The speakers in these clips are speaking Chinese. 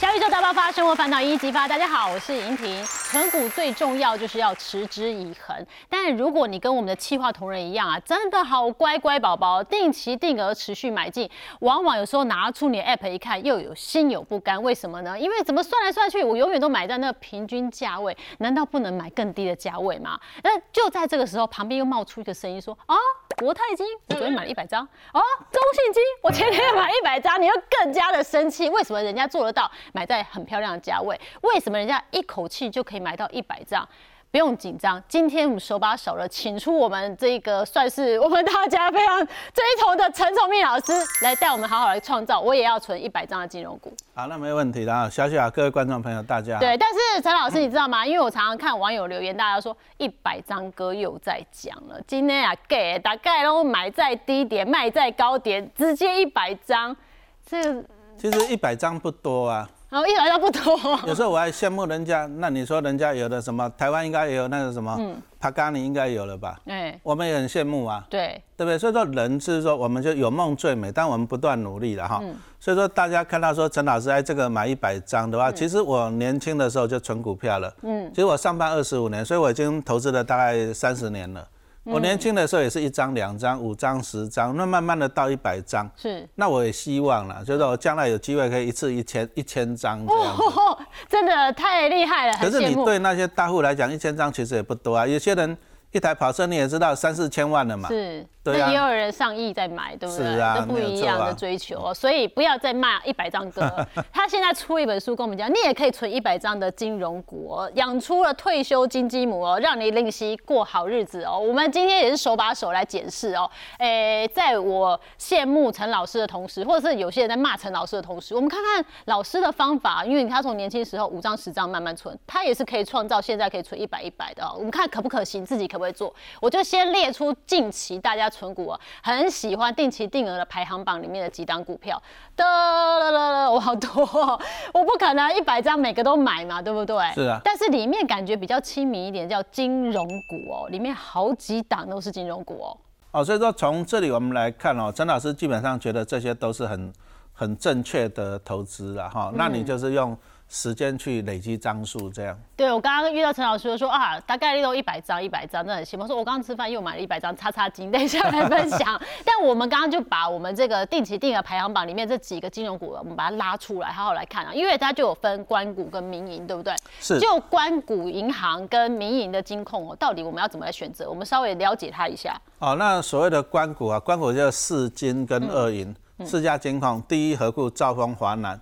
小宇宙大爆发，生活烦恼一一激发。大家好，我是莹婷。存股最重要就是要持之以恒。但如果你跟我们的企划同仁一样啊，真的好乖乖宝宝，定期定额持续买进，往往有时候拿出你的 app 一看，又有心有不甘。为什么呢？因为怎么算来算去，我永远都买在那平均价位，难道不能买更低的价位吗？那就在这个时候，旁边又冒出一个声音说：啊，国泰金，我昨天买了一百张。哦，中信金，我前天买一百张，你又更加的生气。为什么人家做得到？买在很漂亮的价位，为什么人家一口气就可以买到一百张？不用紧张，今天我们手把手的请出我们这个算是我们大家非常追崇的陈崇明老师来带我们好好来创造。我也要存一百张的金融股。好，那没问题的啊，小啊各位观众朋友，大家对。但是陈老师，你知道吗？因为我常常看网友留言，大家说一百张哥又在讲了。今天啊，给大概都买在低点，卖在高点，直接一百张，这其实一百张不多啊。然后一百张不多，有时候我还羡慕人家。那你说人家有的什么？台湾应该也有那个什么，帕加尼应该有了吧？哎，我们也很羡慕啊。对，对不对？所以说人是说，我们就有梦最美，但我们不断努力了哈。所以说大家看到说陈老师哎这个买一百张的话，其实我年轻的时候就存股票了。嗯，其实我上班二十五年，所以我已经投资了大概三十年了。我年轻的时候也是一张、两张、五张、十张，那慢慢的到一百张。是。那我也希望了，就是我将来有机会可以一次一千一千张这样子。真的太厉害了，可是你对那些大户来讲，一千张其实也不多啊。有些人一台跑车你也知道三四千万了嘛。是。那也有人上亿在买，对不对？是啊，都不一样的追求哦，所以不要再骂一百张歌。他现在出一本书跟我们讲，你也可以存一百张的金融股哦，养出了退休金鸡母哦，让你领息过好日子哦。我们今天也是手把手来解释哦。诶，在我羡慕陈老师的同时，或者是有些人在骂陈老师的同时，我们看看老师的方法，因为他从年轻时候五张十张慢慢存，他也是可以创造现在可以存一百一百的哦。我们看可不可行，自己可不可以做？我就先列出近期大家。存股啊，很喜欢定期定额的排行榜里面的几档股票，的了了了，我好多，我不可能一百张每个都买嘛，对不对？是啊。但是里面感觉比较亲民一点，叫金融股哦，里面好几档都是金融股哦。哦，所以说从这里我们来看哦，陈老师基本上觉得这些都是很很正确的投资了哈，那你就是用。时间去累积张数，这样。对我刚刚遇到陈老师说啊，大概率都一百张，一百张，那很羡慕。说我刚刚吃饭又买了一百张，叉叉金，等一下来分享。但我们刚刚就把我们这个定期定额排行榜里面这几个金融股，我们把它拉出来，好好来看啊，因为它就有分关股跟民营，对不对？是。就关股银行跟民营的金控哦，到底我们要怎么来选择？我们稍微了解它一下。哦，那所谓的关股啊，关股就是四金跟二银，四家金控，第一和库、兆丰、华南。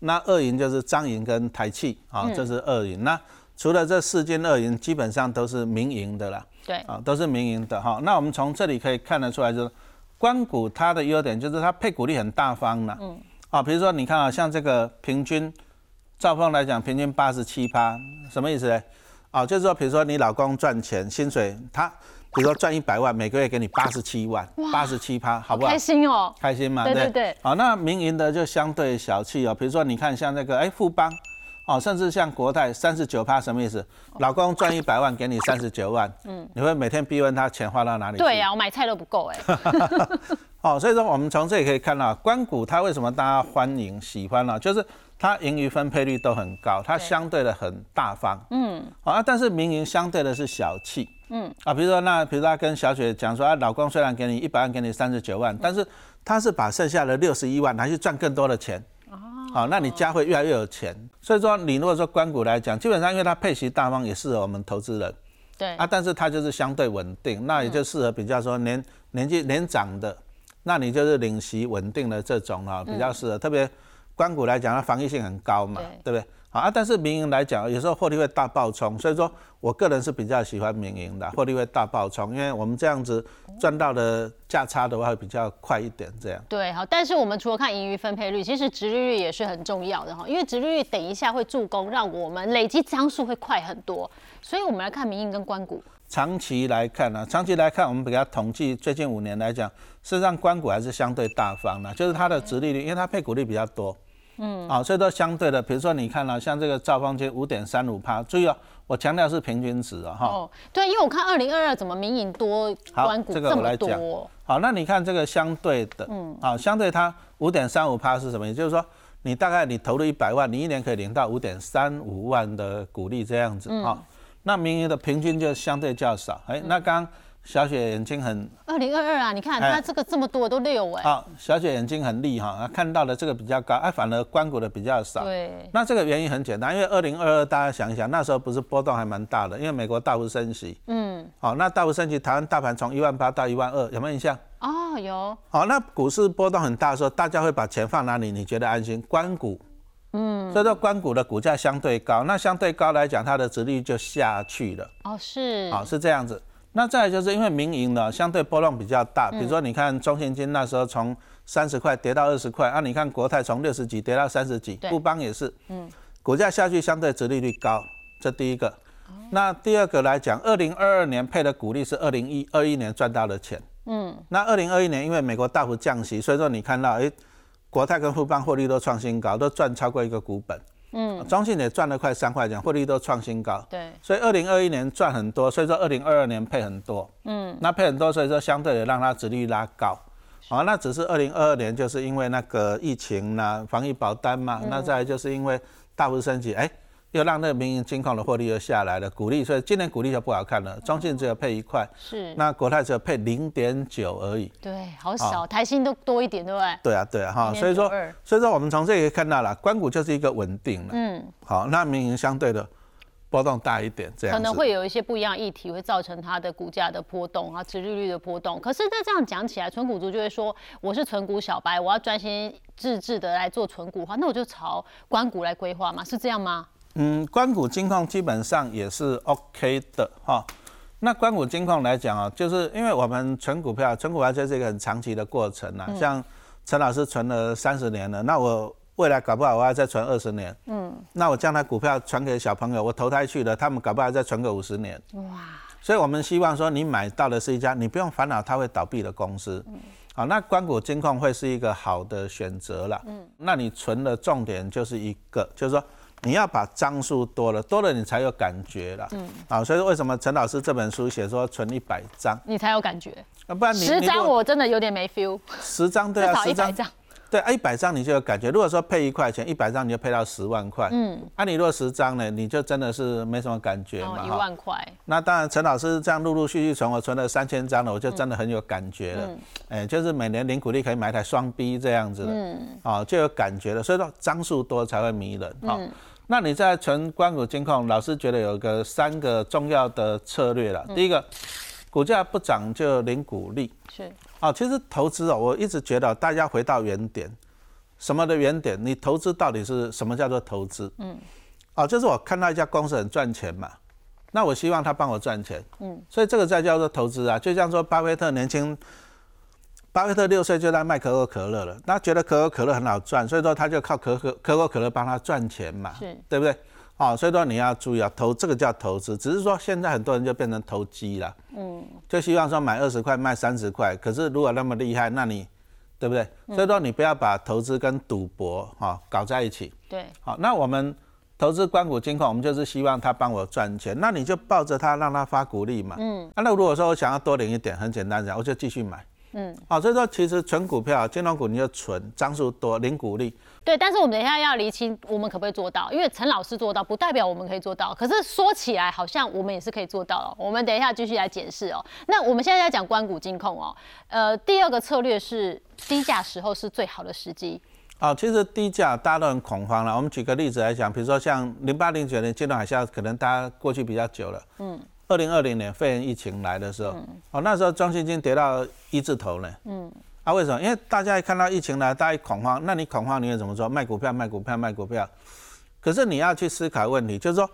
那二银就是张银跟台气啊，这是二银。那除了这四间二银，基本上都是民营的啦。对，啊，都是民营的哈。那我们从这里可以看得出来，就是关谷它的优点就是它配股率很大方的。嗯。啊，比如说你看啊，像这个平均，兆丰来讲平均八十七趴，什么意思呢？啊，就是说，比如说你老公赚钱，薪水他。比如说赚一百万，每个月给你八十七万，八十七趴，好不好？开心哦，开心嘛，对对对。好，那民营的就相对小气哦。比如说你看像那个哎富邦，哦，甚至像国泰三十九趴，什么意思？老公赚一百万，给你三十九万，嗯，你会每天逼问他钱花到哪里？对呀，我买菜都不够哎。哦，所以说我们从这里可以看到，关谷它为什么大家欢迎喜欢呢？就是它盈余分配率都很高，它相对的很大方，嗯，啊，但是民营相对的是小气。嗯啊，比如说那，比如说他跟小雪讲说啊，老公虽然给你一百万，给你三十九万，但是他是把剩下的六十一万拿去赚更多的钱。哦，好，那你家会越来越有钱。所以说，你如果说关谷来讲，基本上因为它配息大方，也适合我们投资人。对啊，但是它就是相对稳定，那也就适合比较说年年纪年长的，那你就是领息稳定的这种啊，比较适合。特别关股来讲，它防御性很高嘛，对不对？好啊，但是民营来讲，有时候获利会大爆冲，所以说我个人是比较喜欢民营的，获利会大爆冲，因为我们这样子赚到的价差的话会比较快一点，这样。对，好，但是我们除了看盈余分配率，其实殖利率也是很重要的哈，因为殖利率等一下会助攻让我们累积张数会快很多，所以我们来看民营跟关股。长期来看呢，长期来看，我们比较统计最近五年来讲，事实上关股还是相对大方的，就是它的殖利率，因为它配股率比较多。嗯，啊，所以都相对的，比如说你看了像这个兆丰金五点三五趴，注意哦，我强调是平均值哦，哈。哦，对，因为我看二零二二怎么民营多，好，这个我来讲。好，那你看这个相对的，嗯，好，相对它五点三五趴是什么？也就是说，你大概你投了一百万，你一年可以领到五点三五万的股利这样子啊。那民营的平均就相对较少。哎，那刚。小雪眼睛很，二零二二啊，你看它这个这么多都六哎。好，小雪眼睛很利哈，看到的这个比较高，哎，反而关谷的比较少。对。那这个原因很简单，因为二零二二大家想一想，那时候不是波动还蛮大的，因为美国大幅升息。嗯。好，那大幅升息，台湾大盘从一万八到一万二，有没有印象？哦，有。好，那股市波动很大的时候，大家会把钱放哪里？你觉得安心？关谷。嗯。所以说关谷的股价相对高，那相对高来讲，它的值率就下去了。哦，是。好，是这样子。那再来就是因为民营呢，相对波动比较大，比如说你看中信金那时候从三十块跌到二十块，啊，你看国泰从六十几跌到三十几，富邦也是，嗯，股价下去相对殖利率高，这第一个。那第二个来讲，二零二二年配的股利是二零一二一年赚到的钱，嗯，那二零二一年因为美国大幅降息，所以说你看到，哎，国泰跟富邦获利都创新高，都赚超过一个股本。嗯，中信也赚了快三块钱，获利都创新高。对，所以二零二一年赚很多，所以说二零二二年配很多。嗯，那配很多，所以说相对的让它值率拉高。好，那只是二零二二年就是因为那个疫情呐，防疫保单嘛，那再来就是因为大幅升级，哎。又让那个民营金矿的获利又下来了，股利，所以今年股利就不好看了。中信只有配一块，是，那国泰只有配零点九而已。对，好少，台新都多一点，对不对？对啊，对啊，哈，所以说，所以说我们从这里可以看到了，关谷就是一个稳定了。嗯，好，那民营相对的波动大一点，这样可能会有一些不一样议题会造成它的股价的波动啊，持利率的波动。可是那这样讲起来，纯股族就会说，我是纯股小白，我要专心致志的来做纯股的话，那我就朝关股来规划嘛，是这样吗？嗯，关谷金矿基本上也是 OK 的哈。那关谷金矿来讲啊，就是因为我们存股票，存股票就是一个很长期的过程呐。像陈老师存了三十年了，那我未来搞不好我要再存二十年。嗯。那我将来股票传给小朋友，我投胎去了，他们搞不好再存个五十年。哇。所以我们希望说，你买到的是一家你不用烦恼它会倒闭的公司。嗯。好，那关谷金矿会是一个好的选择了。嗯。那你存的重点就是一个，就是说。你要把张数多了，多了你才有感觉了。嗯，啊，所以说为什么陈老师这本书写说存一百张，你才有感觉？啊，不然你十张我真的有点没 feel。十张对啊，十张。对啊，一百张你就有感觉。如果说配一块钱，一百张你就配到十万块。嗯，啊，你如果十张呢，你就真的是没什么感觉嘛。一万块。那当然，陈老师这样陆陆续续存，我存了三千张了，我就真的很有感觉了。哎，就是每年领股利可以买台双 B 这样子的，啊，就有感觉了。所以说张数多才会迷人。嗯。那你在存关谷金控，老师觉得有个三个重要的策略了。第一个，股价不涨就零股利。是。啊，其实投资哦，我一直觉得大家回到原点，什么的原点？你投资到底是什么叫做投资？嗯。啊，就是我看到一家公司很赚钱嘛，那我希望他帮我赚钱。嗯。所以这个才叫做投资啊，就像说巴菲特年轻。巴菲特六岁就在卖可口可乐了，那觉得可口可乐很好赚，所以说他就靠可可可口可乐帮他赚钱嘛，对不对？好，所以说你要注意啊，投这个叫投资，只是说现在很多人就变成投机了，嗯，就希望说买二十块卖三十块，可是如果那么厉害，那你对不对？所以说你不要把投资跟赌博哈搞在一起，对，好，那我们投资关谷金控，我们就是希望他帮我赚钱，那你就抱着他让他发股利嘛，嗯，那如果说我想要多领一点，很简单讲，我就继续买。嗯，好，所以说其实存股票、金融股你就存，张数多，领股利。对，但是我们等一下要厘清，我们可不可以做到？因为陈老师做到，不代表我们可以做到。可是说起来，好像我们也是可以做到了。我们等一下继续来解释哦。那我们现在在讲关谷金控哦，呃，第二个策略是低价时候是最好的时机。哦，其实低价大家都很恐慌了。我们举个例子来讲，比如说像零八零九年金融海啸，可能大家过去比较久了。嗯。二零二零年肺炎疫情来的时候，哦，那时候中信金跌到一字头呢。嗯，啊，为什么？因为大家一看到疫情来，大家恐慌，那你恐慌，你会怎么做？卖股票，卖股票，卖股票。可是你要去思考问题，就是说，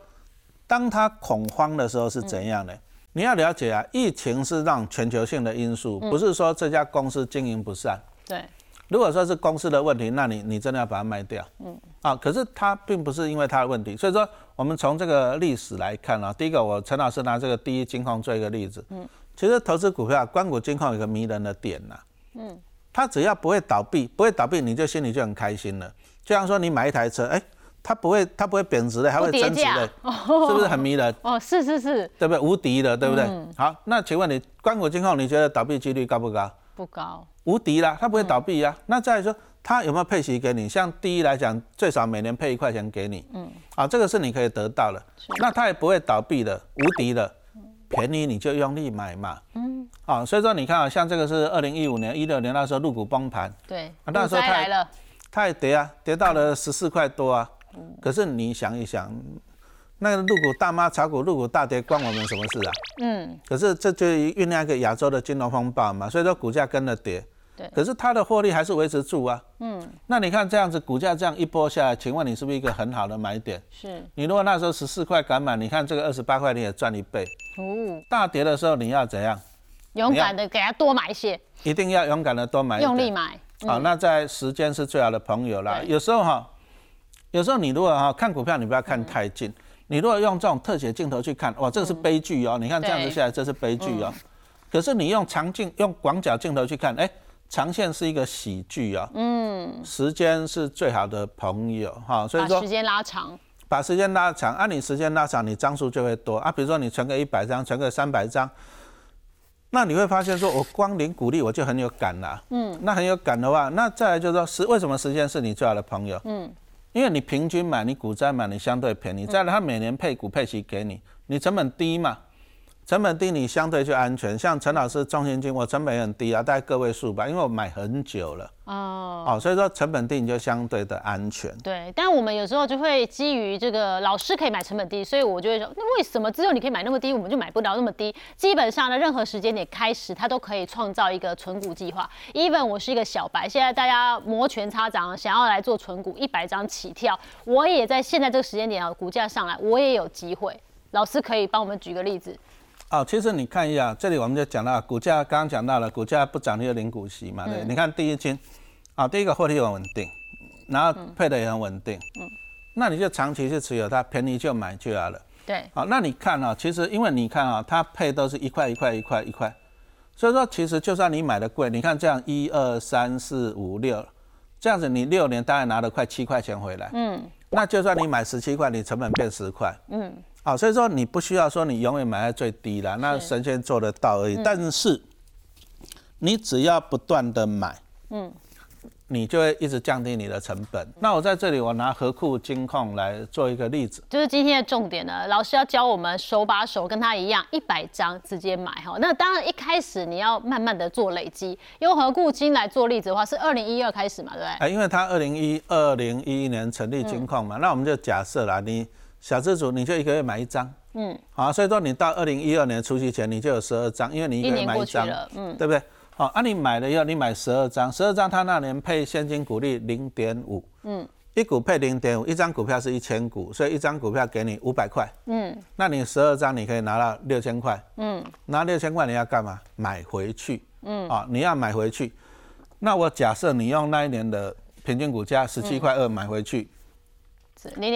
当他恐慌的时候是怎样的？你要了解啊，疫情是让全球性的因素，不是说这家公司经营不善。对。如果说是公司的问题，那你你真的要把它卖掉。嗯。啊，可是它并不是因为它的问题，所以说我们从这个历史来看啊，第一个我陈老师拿这个第一金矿做一个例子。嗯。其实投资股票，关谷金矿有个迷人的点呐。嗯。它只要不会倒闭，不会倒闭，你就心里就很开心了。就像说你买一台车，哎，它不会它不会贬值的，还会增值的，是不是很迷人？哦，是是是。对不对？无敌的，对不对？好，那请问你关谷金控，你觉得倒闭几率高不高？不高。无敌啦，它不会倒闭呀。那再说，它有没有配息给你？像第一来讲，最少每年配一块钱给你，嗯，啊，这个是你可以得到的，那它也不会倒闭的，无敌的，便宜你就用力买嘛，嗯，啊，所以说你看啊，像这个是二零一五年、一六年那时候入股崩盘，对，那时候它它也跌啊，跌到了十四块多啊，嗯可是你想一想，那个入股大妈炒股入股大跌，关我们什么事啊？嗯，可是这就酝酿一个亚洲的金融风暴嘛，所以说股价跟着跌。对，可是它的获利还是维持住啊。嗯，那你看这样子股价这样一波下来，请问你是不是一个很好的买点？是。你如果那时候十四块敢买，你看这个二十八块你也赚一倍。哦。大跌的时候你要怎样？勇敢的给他多买一些。一定要勇敢的多买。用力买。好，那在时间是最好的朋友啦。有时候哈，有时候你如果哈看股票，你不要看太近。你如果用这种特写镜头去看，哇，这个是悲剧哦。你看这样子下来，这是悲剧哦。可是你用长镜、用广角镜头去看，哎。长线是一个喜剧啊，嗯，时间是最好的朋友哈，所以说时间拉长，把时间拉长，按你时间拉长，你张数就会多啊。比如说你存个一百张，存个三百张，那你会发现说，我光领鼓励我就很有感了，嗯，那很有感的话，那再来就是说时为什么时间是你最好的朋友？嗯，因为你平均买，你股债买，你相对便宜，再来他每年配股配息给你，你成本低嘛。成本低，你相对就安全。像陈老师中信金，我成本也很低啊，大概个位数吧，因为我买很久了。哦，哦，所以说成本低你就相对的安全。对，但我们有时候就会基于这个老师可以买成本低，所以我就会说，那为什么只有你可以买那么低，我们就买不了那么低？基本上呢，任何时间点开始，它都可以创造一个存股计划。even 我是一个小白，现在大家摩拳擦掌，想要来做存股，一百张起跳，我也在现在这个时间点啊，股价上来，我也有机会。老师可以帮我们举个例子。哦，其实你看一下，这里我们就讲到股价，刚刚讲到了股价不涨就领股息嘛，对。你看第一金，啊，第一个获利很稳定，然后配的也很稳定，嗯，那你就长期去持有它，便宜就买就好了。对。好，那你看啊，其实因为你看啊，它配都是一块一块一块一块，所以说其实就算你买的贵，你看这样一二三四五六，这样子你六年大概拿了快七块钱回来，嗯，那就算你买十七块，你成本变十块，嗯。好，所以说你不需要说你永远买在最低了，那神仙做得到而已。但是你只要不断的买，嗯，你就会一直降低你的成本。那我在这里，我拿和库金控来做一个例子，就是今天的重点呢，老师要教我们手把手跟他一样，一百张直接买哈。那当然一开始你要慢慢的做累积，用和库金来做例子的话，是二零一二开始嘛，对不对？哎，因为他二零一二零一一年成立金控嘛，那我们就假设啦你。小资主你就一个月买一张，嗯，好，所以说你到二零一二年除夕前你就有十二张，因为你一个月买一张，嗯，对不对？好，啊，你买了以后你买十二张，十二张他那年配现金股利零点五，嗯，一股配零点五，一张股票是一千股，所以一张股票给你五百块，嗯，那你十二张你可以拿到六千块，嗯，拿六千块你要干嘛？买回去，嗯，啊，你要买回去，那我假设你用那一年的平均股价十七块二买回去。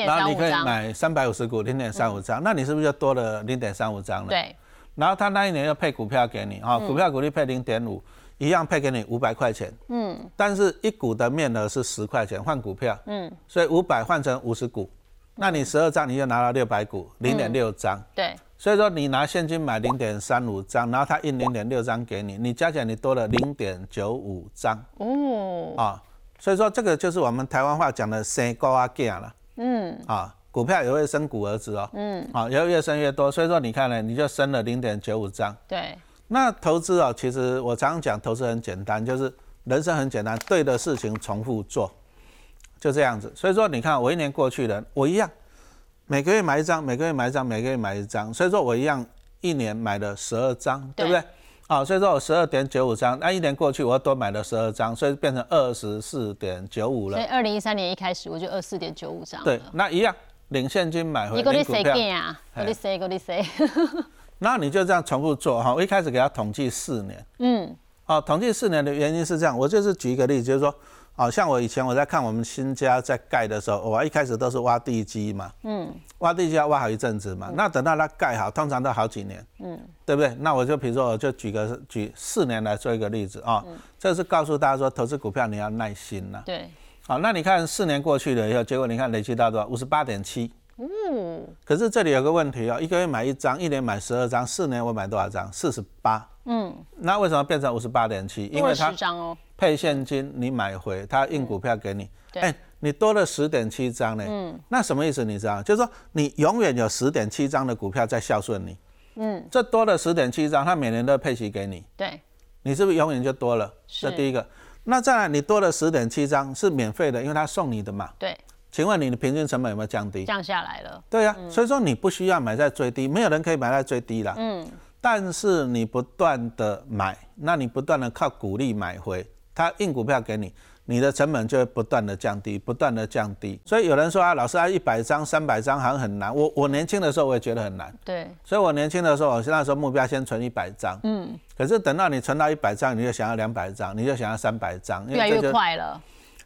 然后你可以买三百五十股零点三五张，那你是不是就多了零点三五张了？对。然后他那一年又配股票给你啊，股票股利配零点五，一样配给你五百块钱。嗯。但是一股的面额是十块钱换股票。嗯。所以五百换成五十股，那你十二张你就拿了六百股，零点六张。对。所以说你拿现金买零点三五张，然后他印零点六张给你，你加起来你多了零点九五张。哦。啊，所以说这个就是我们台湾话讲的生高啊价了。嗯啊，股票也会生股儿子哦。嗯啊，也会越生越多，所以说你看呢，你就生了零点九五张。对。那投资啊，其实我常常讲，投资很简单，就是人生很简单，对的事情重复做，就这样子。所以说你看，我一年过去了，我一样，每个月买一张，每个月买一张，每个月买一张，所以说我一样，一年买了十二张，对不对？啊，所以说我十二点九五张，那一年过去，我多买了十二张，所以变成二十四点九五了。所以二零一三年一开始我就二四点九五张。对，那一样领现金买回领股票。你谁啊？你谁？你谁？那你就这样重复做哈。我一开始给他统计四年。嗯。哦，统计四年的原因是这样，我就是举一个例子，就是说。好像我以前我在看我们新家在盖的时候，我一开始都是挖地基嘛，嗯，挖地基要挖好一阵子嘛，那等到它盖好，通常都好几年，嗯，对不对？那我就比如说，我就举个举四年来做一个例子啊，这是告诉大家说，投资股票你要耐心呐。对，好，那你看四年过去了以后，结果你看累积到多少？五十八点七。嗯，可是这里有个问题哦，一个月买一张，一年买十二张，四年我买多少张？四十八。嗯，那为什么变成五十八点七？因为它十张哦。配现金，你买回他印股票给你，哎，你多了十点七张呢，嗯，那什么意思？你知道？就是说你永远有十点七张的股票在孝顺你，嗯，这多了十点七张，他每年都配息给你，对，你是不是永远就多了？这第一个。那再来，你多了十点七张是免费的，因为他送你的嘛。对。请问你的平均成本有没有降低？降下来了。对呀，所以说你不需要买在最低，没有人可以买在最低了。嗯。但是你不断的买，那你不断的靠股利买回，他印股票给你，你的成本就会不断的降低，不断的降低。所以有人说啊，老师啊，一百张、三百张好像很难。我我年轻的时候我也觉得很难。对。所以我年轻的时候，我那时候目标先存一百张。嗯。可是等到你存到一百张，你就想要两百张，你就想要三百张，越来越快了。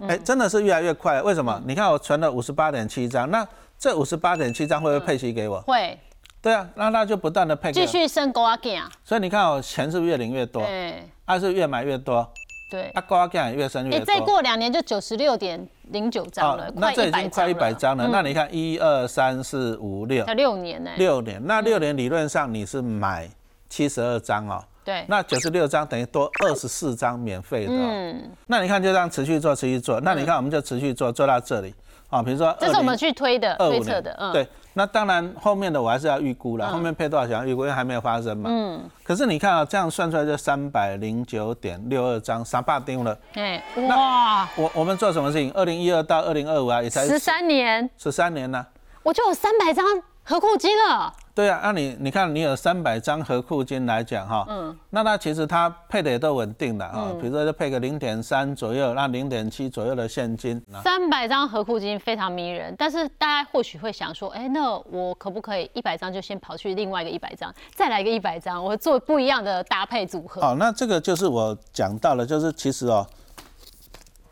哎，真的是越来越快。为什么？你看我存了五十八点七张，那这五十八点七张会不会配息给我？会。对啊，那那就不断的配，继续升高啊。所以你看，我钱是不是越领越多？对，还是越买越多？对，啊高啊减越升越多。你再过两年就九十六点零九张了，那这已经快一百张了。那你看一二三四五六，才六年呢。六年，那六年理论上你是买七十二张哦。对。那九十六张等于多二十四张免费的。嗯。那你看就这样持续做，持续做。那你看我们就持续做，做到这里。啊，比如说，这是我们去推的、推测的，嗯，对。那当然，后面的我还是要预估了，后面配多少钱预估，因为还没有发生嘛。嗯。可是你看啊，这样算出来就三百零九点六二张，三八丢了。哎，哇！我我们做什么事情？二零一二到二零二五啊，也才十三年。十三年呢？我就有三百张合库金了。对啊，那你你看，你有三百张合库金来讲哈，嗯，那它其实它配的也都稳定的啊，比如说就配个零点三左右，那零点七左右的现金。三百张合库金非常迷人，但是大家或许会想说，哎，那我可不可以一百张就先跑去另外一个一百张，再来一个一百张，我做不一样的搭配组合？哦，那这个就是我讲到了，就是其实哦，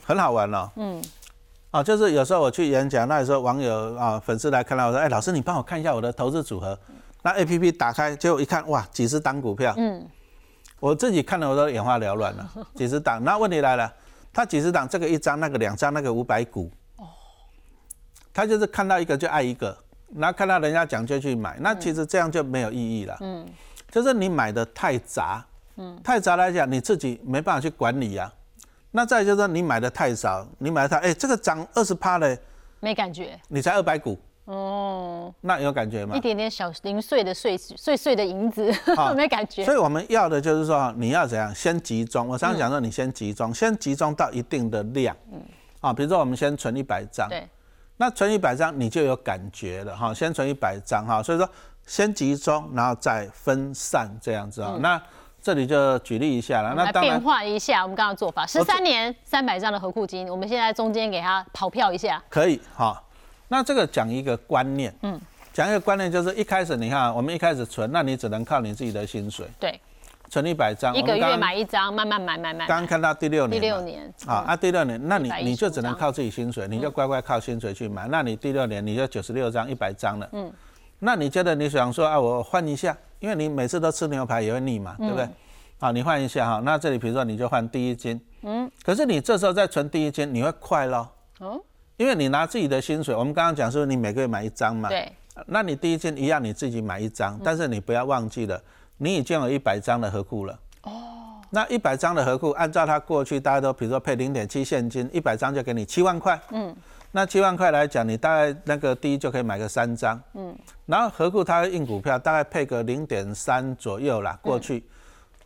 很好玩哦，嗯。啊，就是有时候我去演讲，那时候网友啊粉丝来看到我说，哎，老师你帮我看一下我的投资组合。那 A P P 打开，结果一看，哇，几十档股票。嗯。我自己看了我都眼花缭乱了，几十档。那问题来了，他几十档，这个一张，那个两张，那个五百股。哦。他就是看到一个就爱一个，那看到人家讲就去买，那其实这样就没有意义了。嗯。就是你买的太杂，嗯，太杂来讲，你自己没办法去管理呀。那再就是说，你买的太少，你买的太，哎，这个涨二十趴嘞，没感觉。你才二百股，哦，那有感觉吗？一点点小零碎的碎碎碎的银子，没感觉。所以我们要的就是说，你要怎样？先集中。我常常讲说，你先集中，先集中到一定的量，嗯，啊，比如说我们先存一百张，对，那存一百张你就有感觉了，哈，先存一百张，哈，所以说先集中，然后再分散这样子啊，那。这里就举例一下了，那变化一下我们刚刚做法，十三年三百张的合库金，我们现在中间给它跑票一下，可以哈。那这个讲一个观念，嗯，讲一个观念就是一开始你看我们一开始存，那你只能靠你自己的薪水，对，存一百张，一个月买一张，慢慢买买买。刚刚看到第六年，第六年，啊啊第六年，那你你就只能靠自己薪水，你就乖乖靠薪水去买，那你第六年你就九十六张一百张了，嗯，那你觉得你想说啊我换一下，因为你每次都吃牛排也会腻嘛，对不对？好，你换一下哈，那这里比如说你就换第一斤，嗯，可是你这时候再存第一斤，你会快咯，哦，因为你拿自己的薪水，我们刚刚讲说你每个月买一张嘛，对，那你第一金一样你自己买一张，但是你不要忘记了，你已经有一百张的合库了，哦，那一百张的合库，按照它过去大家都比如说配零点七现金，一百张就给你七万块，嗯，那七万块来讲，你大概那个第一就可以买个三张，嗯，然后合库它印股票大概配个零点三左右啦，过去。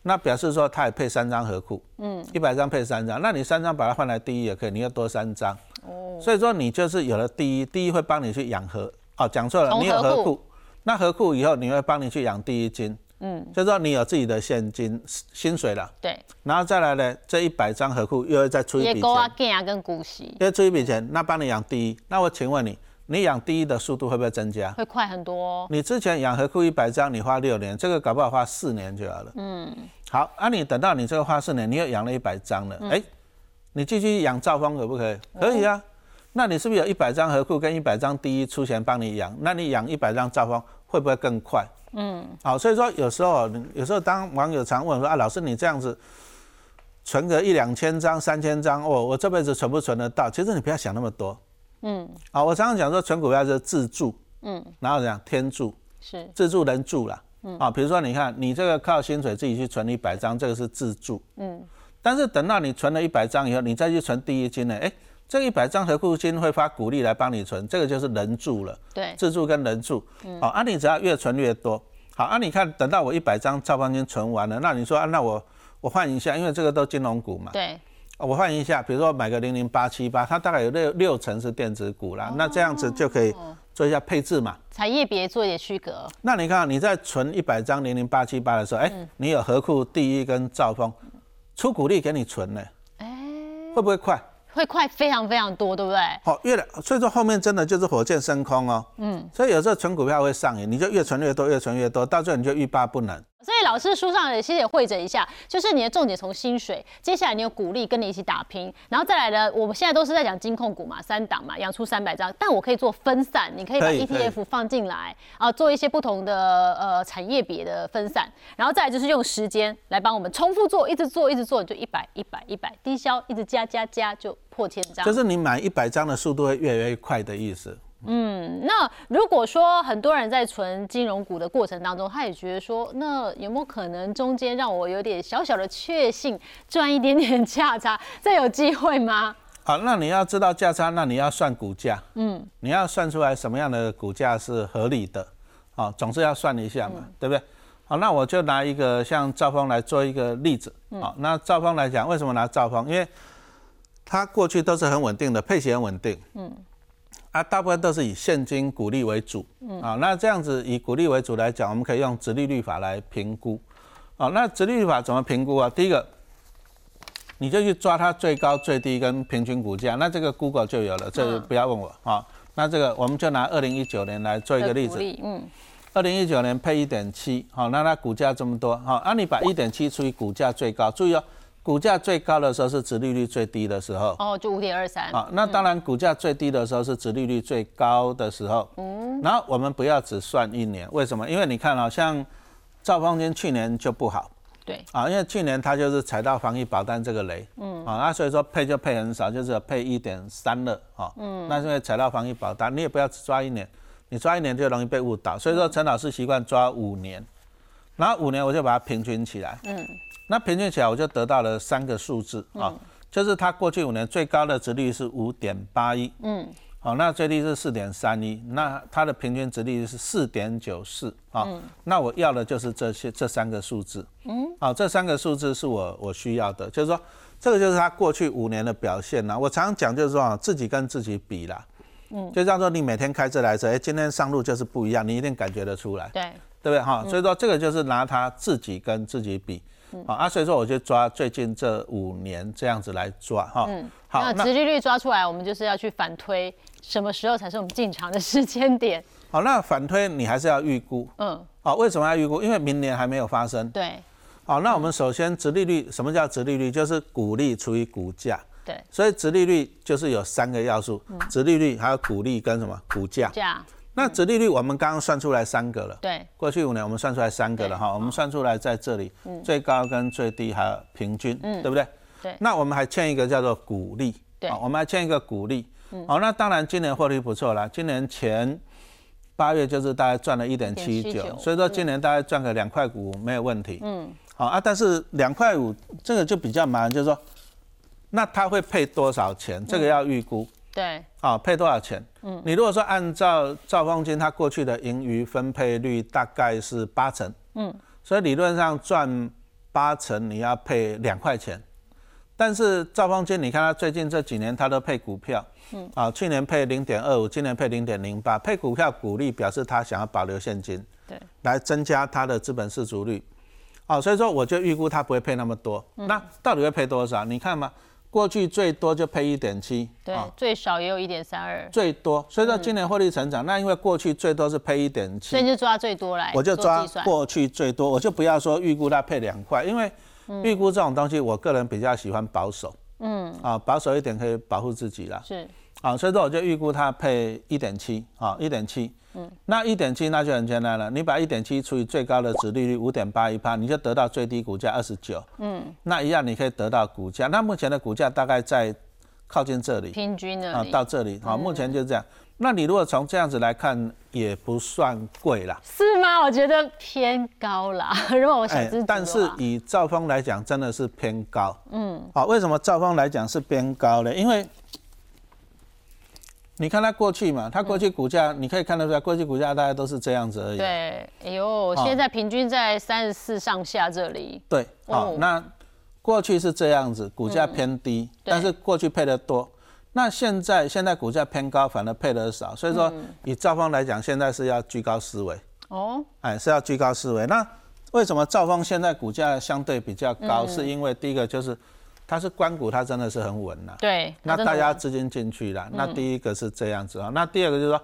那表示说，它也配三张合库，嗯，一百张配三张，那你三张把它换来第一也可以，你要多三张，哦，所以说你就是有了第一，第一会帮你去养合，哦，讲错了，你有合库，那合库以后你会帮你去养第一金，嗯，就是说你有自己的现金薪水了，对，然后再来呢，这一百张合库又要再出一笔钱，跟股息，又出一笔钱，那帮你养第一，那我请问你。你养第一的速度会不会增加？会快很多。你之前养合库一百张，你花六年，这个搞不好花四年就好了。嗯，好，啊，你等到你这个花四年，你又养了一百张了，哎，你继续养兆丰可不可以？可以啊。那你是不是有一百张和库跟一百张第一出钱帮你养？那你养一百张兆丰会不会更快？嗯，好，所以说有时候，有时候当网友常问说啊，老师你这样子存个一两千张、三千张，哦，我这辈子存不存得到？其实你不要想那么多。嗯，啊，我常常讲说，存股票是自助，嗯，然后讲天助，是自助人助了，嗯，啊，比如说你看，你这个靠薪水自己去存一百张，这个是自助，嗯，但是等到你存了一百张以后，你再去存第一金呢？哎，这一百张合库金会发股利来帮你存，这个就是人助了。对，自助跟人助。好，啊，你只要越存越多。好，啊，你看等到我一百张兆丰金存完了，那你说啊，那我我换一下，因为这个都金融股嘛。对。我换一下，比如说买个零零八七八，它大概有六六成是电子股啦，那这样子就可以做一下配置嘛。产业别做一点区隔。那你看你在存一百张零零八七八的时候，哎，你有何库第一跟兆丰出股利给你存呢，哎，会不会快？会快非常非常多，对不对？好，越来所以说后面真的就是火箭升空哦。嗯，所以有时候存股票会上瘾，你就越存越多，越存越多，到最后你就欲罢不能。所以老师书上也谢谢会诊一下，就是你的重点从薪水，接下来你有鼓励跟你一起打拼，然后再来呢，我们现在都是在讲金控股嘛，三档嘛，养出三百张，但我可以做分散，你可以把 ETF 放进来啊，做一些不同的呃产业别的分散，然后再来就是用时间来帮我们重复做，一直做一直做，就一百一百一百低消，一直加加加就破千张，就是你买一百张的速度会越来越快的意思。嗯，那如果说很多人在存金融股的过程当中，他也觉得说，那有没有可能中间让我有点小小的确信，赚一点点价差，这有机会吗？好，那你要知道价差，那你要算股价，嗯，你要算出来什么样的股价是合理的，好，总是要算一下嘛，对不对？好，那我就拿一个像兆丰来做一个例子，好，那兆丰来讲，为什么拿兆丰？因为它过去都是很稳定的，配息很稳定，嗯。啊，大部分都是以现金股利为主，嗯啊，那这样子以股利为主来讲，我们可以用直利率法来评估，啊，那直利率法怎么评估啊？第一个，你就去抓它最高、最低跟平均股价，那这个 Google 就有了，这个不要问我啊。那这个我们就拿二零一九年来做一个例子，嗯，二零一九年配一点七，好，那它股价这么多，好，那你把一点七除以股价最高，注意哦。股价最高的时候是殖利率最低的时候哦，就五点二三啊。那当然，股价最低的时候是殖利率最高的时候。嗯。然后我们不要只算一年，为什么？因为你看，好像兆丰金去年就不好。对。啊，因为去年它就是踩到防疫保单这个雷。嗯。啊，那所以说配就配很少，就是配一点三了。啊。嗯。那因为踩到防疫保单，你也不要只抓一年，你抓一年就容易被误导。所以说，陈老师习惯抓五年，然后五年我就把它平均起来。嗯。那平均起来，我就得到了三个数字啊，就是它过去五年最高的值率是五点八一，嗯，好，那最低是四点三一，那它的平均值率是四点九四啊，那我要的就是这些这三个数字，嗯，好，这三个数字是我我需要的，就是说这个就是它过去五年的表现呢。我常常讲就是说啊，自己跟自己比啦，嗯，就这样说，你每天开这台车，哎，今天上路就是不一样，你一定感觉得出来，对，对不对？哈？所以说这个就是拿它自己跟自己比。啊，所以说我就抓最近这五年这样子来抓哈。嗯，好，那殖利率抓出来，我们就是要去反推什么时候才是我们进场的时间点。好，那反推你还是要预估。嗯，好，为什么要预估？因为明年还没有发生。对。好，那我们首先殖利率，什么叫殖利率？就是股利除以股价。对。所以殖利率就是有三个要素：殖利率、还有股利跟什么股价。价。那折利率我们刚刚算出来三个了，对，过去五年我们算出来三个了哈，我们算出来在这里，最高跟最低还有平均，嗯，对不对？对。那我们还欠一个叫做股利，对，我们还欠一个股利，嗯，好，那当然今年获利不错啦，今年前八月就是大概赚了一点七九，所以说今年大概赚个两块五没有问题，嗯，好啊，但是两块五这个就比较麻烦，就是说，那他会配多少钱？这个要预估。对，啊，配多少钱？嗯，你如果说按照兆丰金它过去的盈余分配率大概是八成，嗯，所以理论上赚八成你要配两块钱，但是兆丰金你看它最近这几年它都配股票，嗯，啊，去年配零点二五，今年配零点零八，配股票股利表示它想要保留现金，对，来增加它的资本市足率，啊，所以说我就预估它不会配那么多，那到底会配多少？你看嘛。过去最多就配一点七，对，最少也有一点三二，最多。所以说今年获利成长，那因为过去最多是配一点七，所以就抓最多来，我就抓过去最多，我就不要说预估它配两块，因为预估这种东西，我个人比较喜欢保守，嗯，啊，保守一点可以保护自己啦。是，啊，所以说我就预估它配一点七，啊，一点七。嗯，那一点七那就很简单了，你把一点七除以最高的值利率五点八一帕，你就得到最低股价二十九。嗯，那一样你可以得到股价。那目前的股价大概在靠近这里，平均的啊，到这里，好，目前就是这样。那你如果从这样子来看，也不算贵啦。是吗？我觉得偏高啦。如果我想知道，但是以兆丰来讲，真的是偏高。嗯，好，为什么兆丰来讲是偏高呢？因为你看它过去嘛，它过去股价你可以看得出来，过去股价大概都是这样子而已。对，哎呦，现在平均在三十四上下这里。对，好，那过去是这样子，股价偏低，但是过去配的多。那现在现在股价偏高，反而配的少，所以说以兆丰来讲，现在是要居高思维。哦，哎，是要居高思维。那为什么兆丰现在股价相对比较高？是因为第一个就是。它是关股，它真的是很稳呐。对，那大家资金进去了，那第一个是这样子啊。那第二个就是说，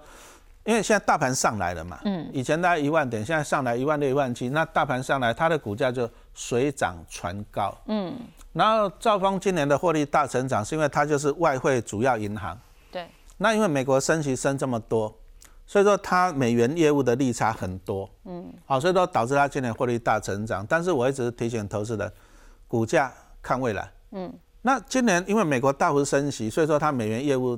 因为现在大盘上来了嘛，嗯，以前大概一万点，现在上来一万六、一万七，那大盘上来，它的股价就水涨船高，嗯。然后兆丰今年的获利大成长，是因为它就是外汇主要银行。对。那因为美国升息升这么多，所以说它美元业务的利差很多，嗯。好，所以说导致它今年获利大成长。但是我一直提醒投资人，股价看未来。嗯，那今年因为美国大幅升息，所以说它美元业务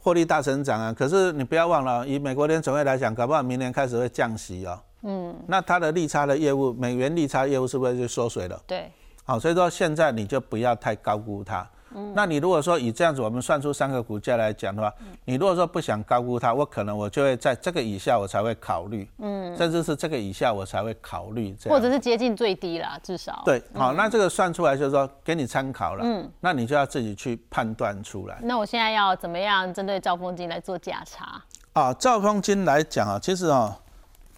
获利大成长啊。可是你不要忘了，以美国联总会来讲，搞不好明年开始会降息哦。嗯，那它的利差的业务，美元利差业务是不是就缩水了？对。好，所以说现在你就不要太高估它。那你如果说以这样子，我们算出三个股价来讲的话，你如果说不想高估它，我可能我就会在这个以下我才会考虑，嗯，甚至是这个以下我才会考虑这样，或者是接近最低啦，至少。对，好，那这个算出来就是说给你参考了，嗯，那你就要自己去判断出来。那我现在要怎么样针对兆丰金来做价差？啊，兆丰金来讲啊，其实啊，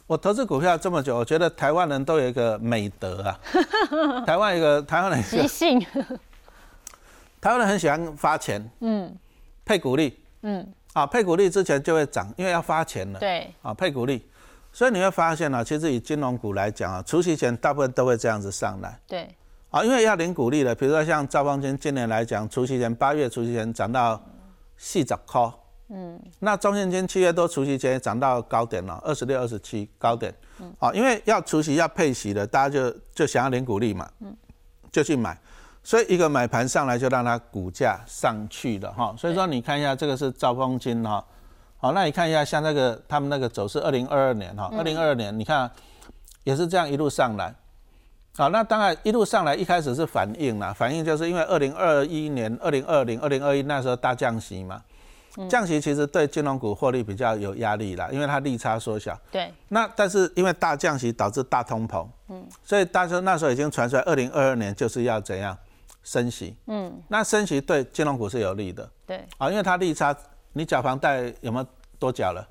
我投资股票这么久，我觉得台湾人都有一个美德啊，台湾一个台湾人习性。台湾人很喜欢发钱，嗯，配股利，嗯，啊，配股利之前就会涨，因为要发钱了，对，啊，配股利，所以你会发现呢，其实以金融股来讲啊，除夕前大部分都会这样子上来，对，啊，因为要领股利了，比如说像兆丰金今年来讲，除夕前八月除夕前涨到四十块，嗯，那中信金七月多除夕前涨到高点了，二十六、二十七高点，嗯，啊，因为要除夕要配息的，大家就就想要领股利嘛，嗯，就去买。所以一个买盘上来就让它股价上去了哈，所以说你看一下这个是兆丰金哈，好，那你看一下像那个他们那个走势，二零二二年哈，二零二二年你看也是这样一路上来，好，那当然一路上来一开始是反应啦，反应就是因为二零二一年、二零二零、二零二一那时候大降息嘛，降息其实对金融股获利比较有压力啦，因为它利差缩小。对。那但是因为大降息导致大通膨，嗯，所以大家那时候已经传出来，二零二二年就是要怎样？升息，嗯，那升息对金融股是有利的，对，啊，因为它利差，你缴房贷有没有多缴了？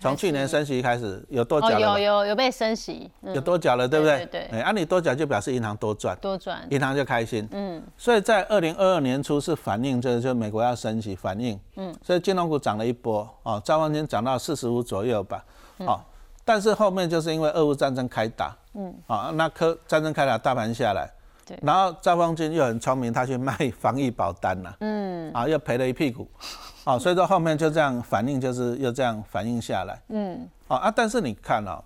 从去年升息开始有多缴了？有有有被升息，有多缴了，对不对？对，哎，按你多缴就表示银行多赚，多赚，银行就开心，嗯，所以在二零二二年初是反映这就美国要升息反应，嗯，所以金融股涨了一波，哦，兆丰金涨到四十五左右吧，哦，但是后面就是因为俄乌战争开打，嗯，啊，那科战争开打，大盘下来。然后赵方军又很聪明，他去卖防疫保单了，嗯，啊，又赔了一屁股，啊，所以说后面就这样反应，就是又这样反应下来，嗯，啊啊，但是你看啊，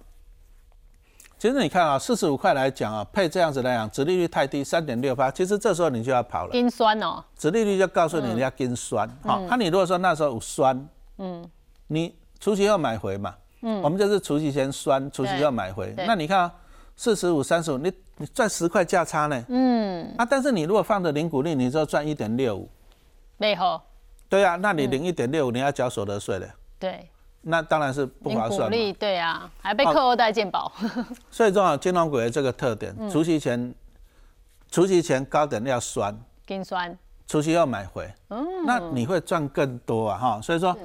其实你看啊，四十五块来讲啊，配这样子来讲，殖利率太低，三点六八，其实这时候你就要跑了，跟酸哦，殖利率就告诉你你要跟酸，好，那你如果说那时候有酸，嗯，你除夕要买回嘛，嗯，我们就是除夕前酸，除夕要买回，那你看啊。四十五、三十五，你你赚十块价差呢？嗯，啊，但是你如果放的零股利，你就赚一点六五，没好。对啊，那你零一点六五，你要缴所得税的。对。那当然是不划算。股利，对啊，还被课后代健保。所以重要金融股的这个特点，除夕前，除夕前高点要酸，跟酸，除夕要买回，嗯，那你会赚更多啊，哈，所以说。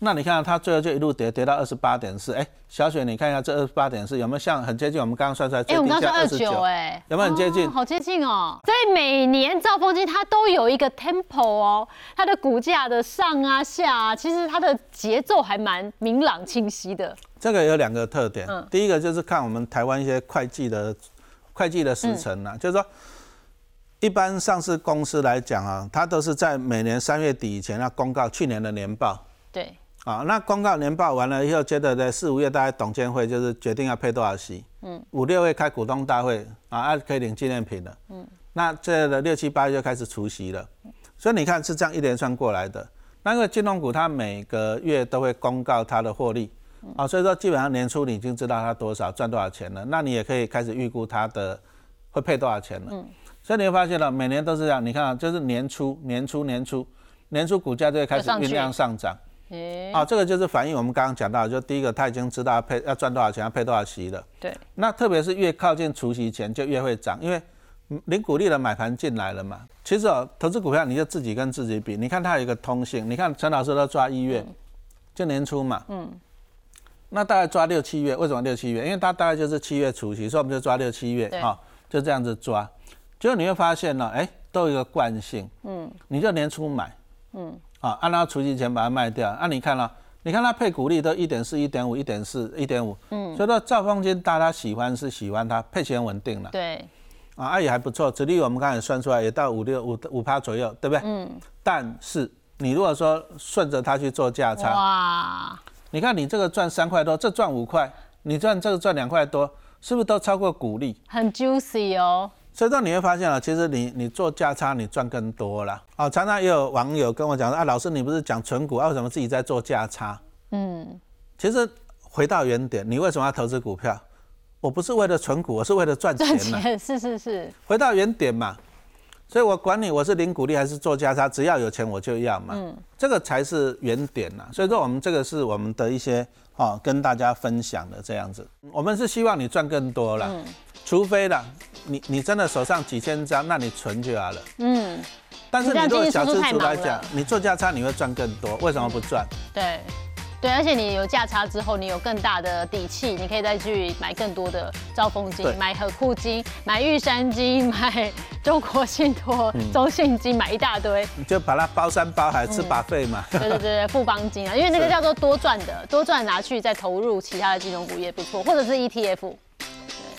那你看它最后就一路跌跌到二十八点四，哎，小雪，你看一下这二十八点四有没有像很接近我们刚刚算出来最低价二十九？哎，有没有很接近？好接近哦！所以每年兆丰金它都有一个 tempo 哦，它的股价的上啊下啊，其实它的节奏还蛮明朗清晰的。这个有两个特点，第一个就是看我们台湾一些会计的会计的时程啊，就是说一般上市公司来讲啊，它都是在每年三月底以前要公告去年的年报。对。啊，那公告年报完了以后，接着在四五月大概董监会就是决定要配多少息，嗯，五六月开股东大会啊，可以领纪念品了，嗯，那这的六七八月就开始除息了，所以你看是这样一连串过来的。那个金融股它每个月都会公告它的获利，啊，所以说基本上年初你已经知道它多少赚多少钱了，那你也可以开始预估它的会配多少钱了。所以你会发现了，每年都是这样。你看啊，就是年初、年初、年初、年初股价就会开始酝酿上涨。啊，这个就是反映我们刚刚讲到，就第一个他已经知道配要赚多少钱，要配多少息了。对。那特别是越靠近除夕前就越会涨，因为零股利的买盘进来了嘛。其实哦，投资股票你就自己跟自己比，你看它有一个通性，你看陈老师都抓一月，就年初嘛。嗯。那大概抓六七月，为什么六七月？因为它大概就是七月除息，所以我们就抓六七月啊，就这样子抓。结果你会发现呢，哎，都有一个惯性。嗯。你就年初买。嗯。啊，按照除息前把它卖掉。啊，你看了，你看它配股利都一点四、一点五、一点四、一点五。嗯。所以说兆丰金大家喜欢是喜欢它配钱稳定了。对。啊，啊也还不错，殖利率我们刚才算出来也到五六五五趴左右，对不对？嗯。但是你如果说顺着它去做价差，哇！你看你这个赚三块多，这赚五块，你赚这个赚两块多，是不是都超过股利？很 juicy 哦。所以说你会发现啊，其实你你做价差你赚更多了。哦，常常也有网友跟我讲说啊，老师你不是讲存股啊，为什么自己在做价差？嗯，其实回到原点，你为什么要投资股票？我不是为了存股，我是为了赚钱嘛。是是是。回到原点嘛，所以我管你我是零股利还是做价差，只要有钱我就要嘛。嗯，这个才是原点呐。所以说我们这个是我们的一些哦跟大家分享的这样子。我们是希望你赚更多了。嗯。除非啦，你你真的手上几千张，那你存就好了。嗯，但是你做小资主来讲，你做价差你会赚更多，为什么不赚？对。对，而且你有价差之后，你有更大的底气，你可以再去买更多的招风金、买和库金、买玉山金、买中国信托、中信金，买一大堆，你就把它包山包海吃把费嘛。对对对，富邦金啊，因为那个叫做多赚的，多赚拿去再投入其他的金融股也不错，或者是 ETF。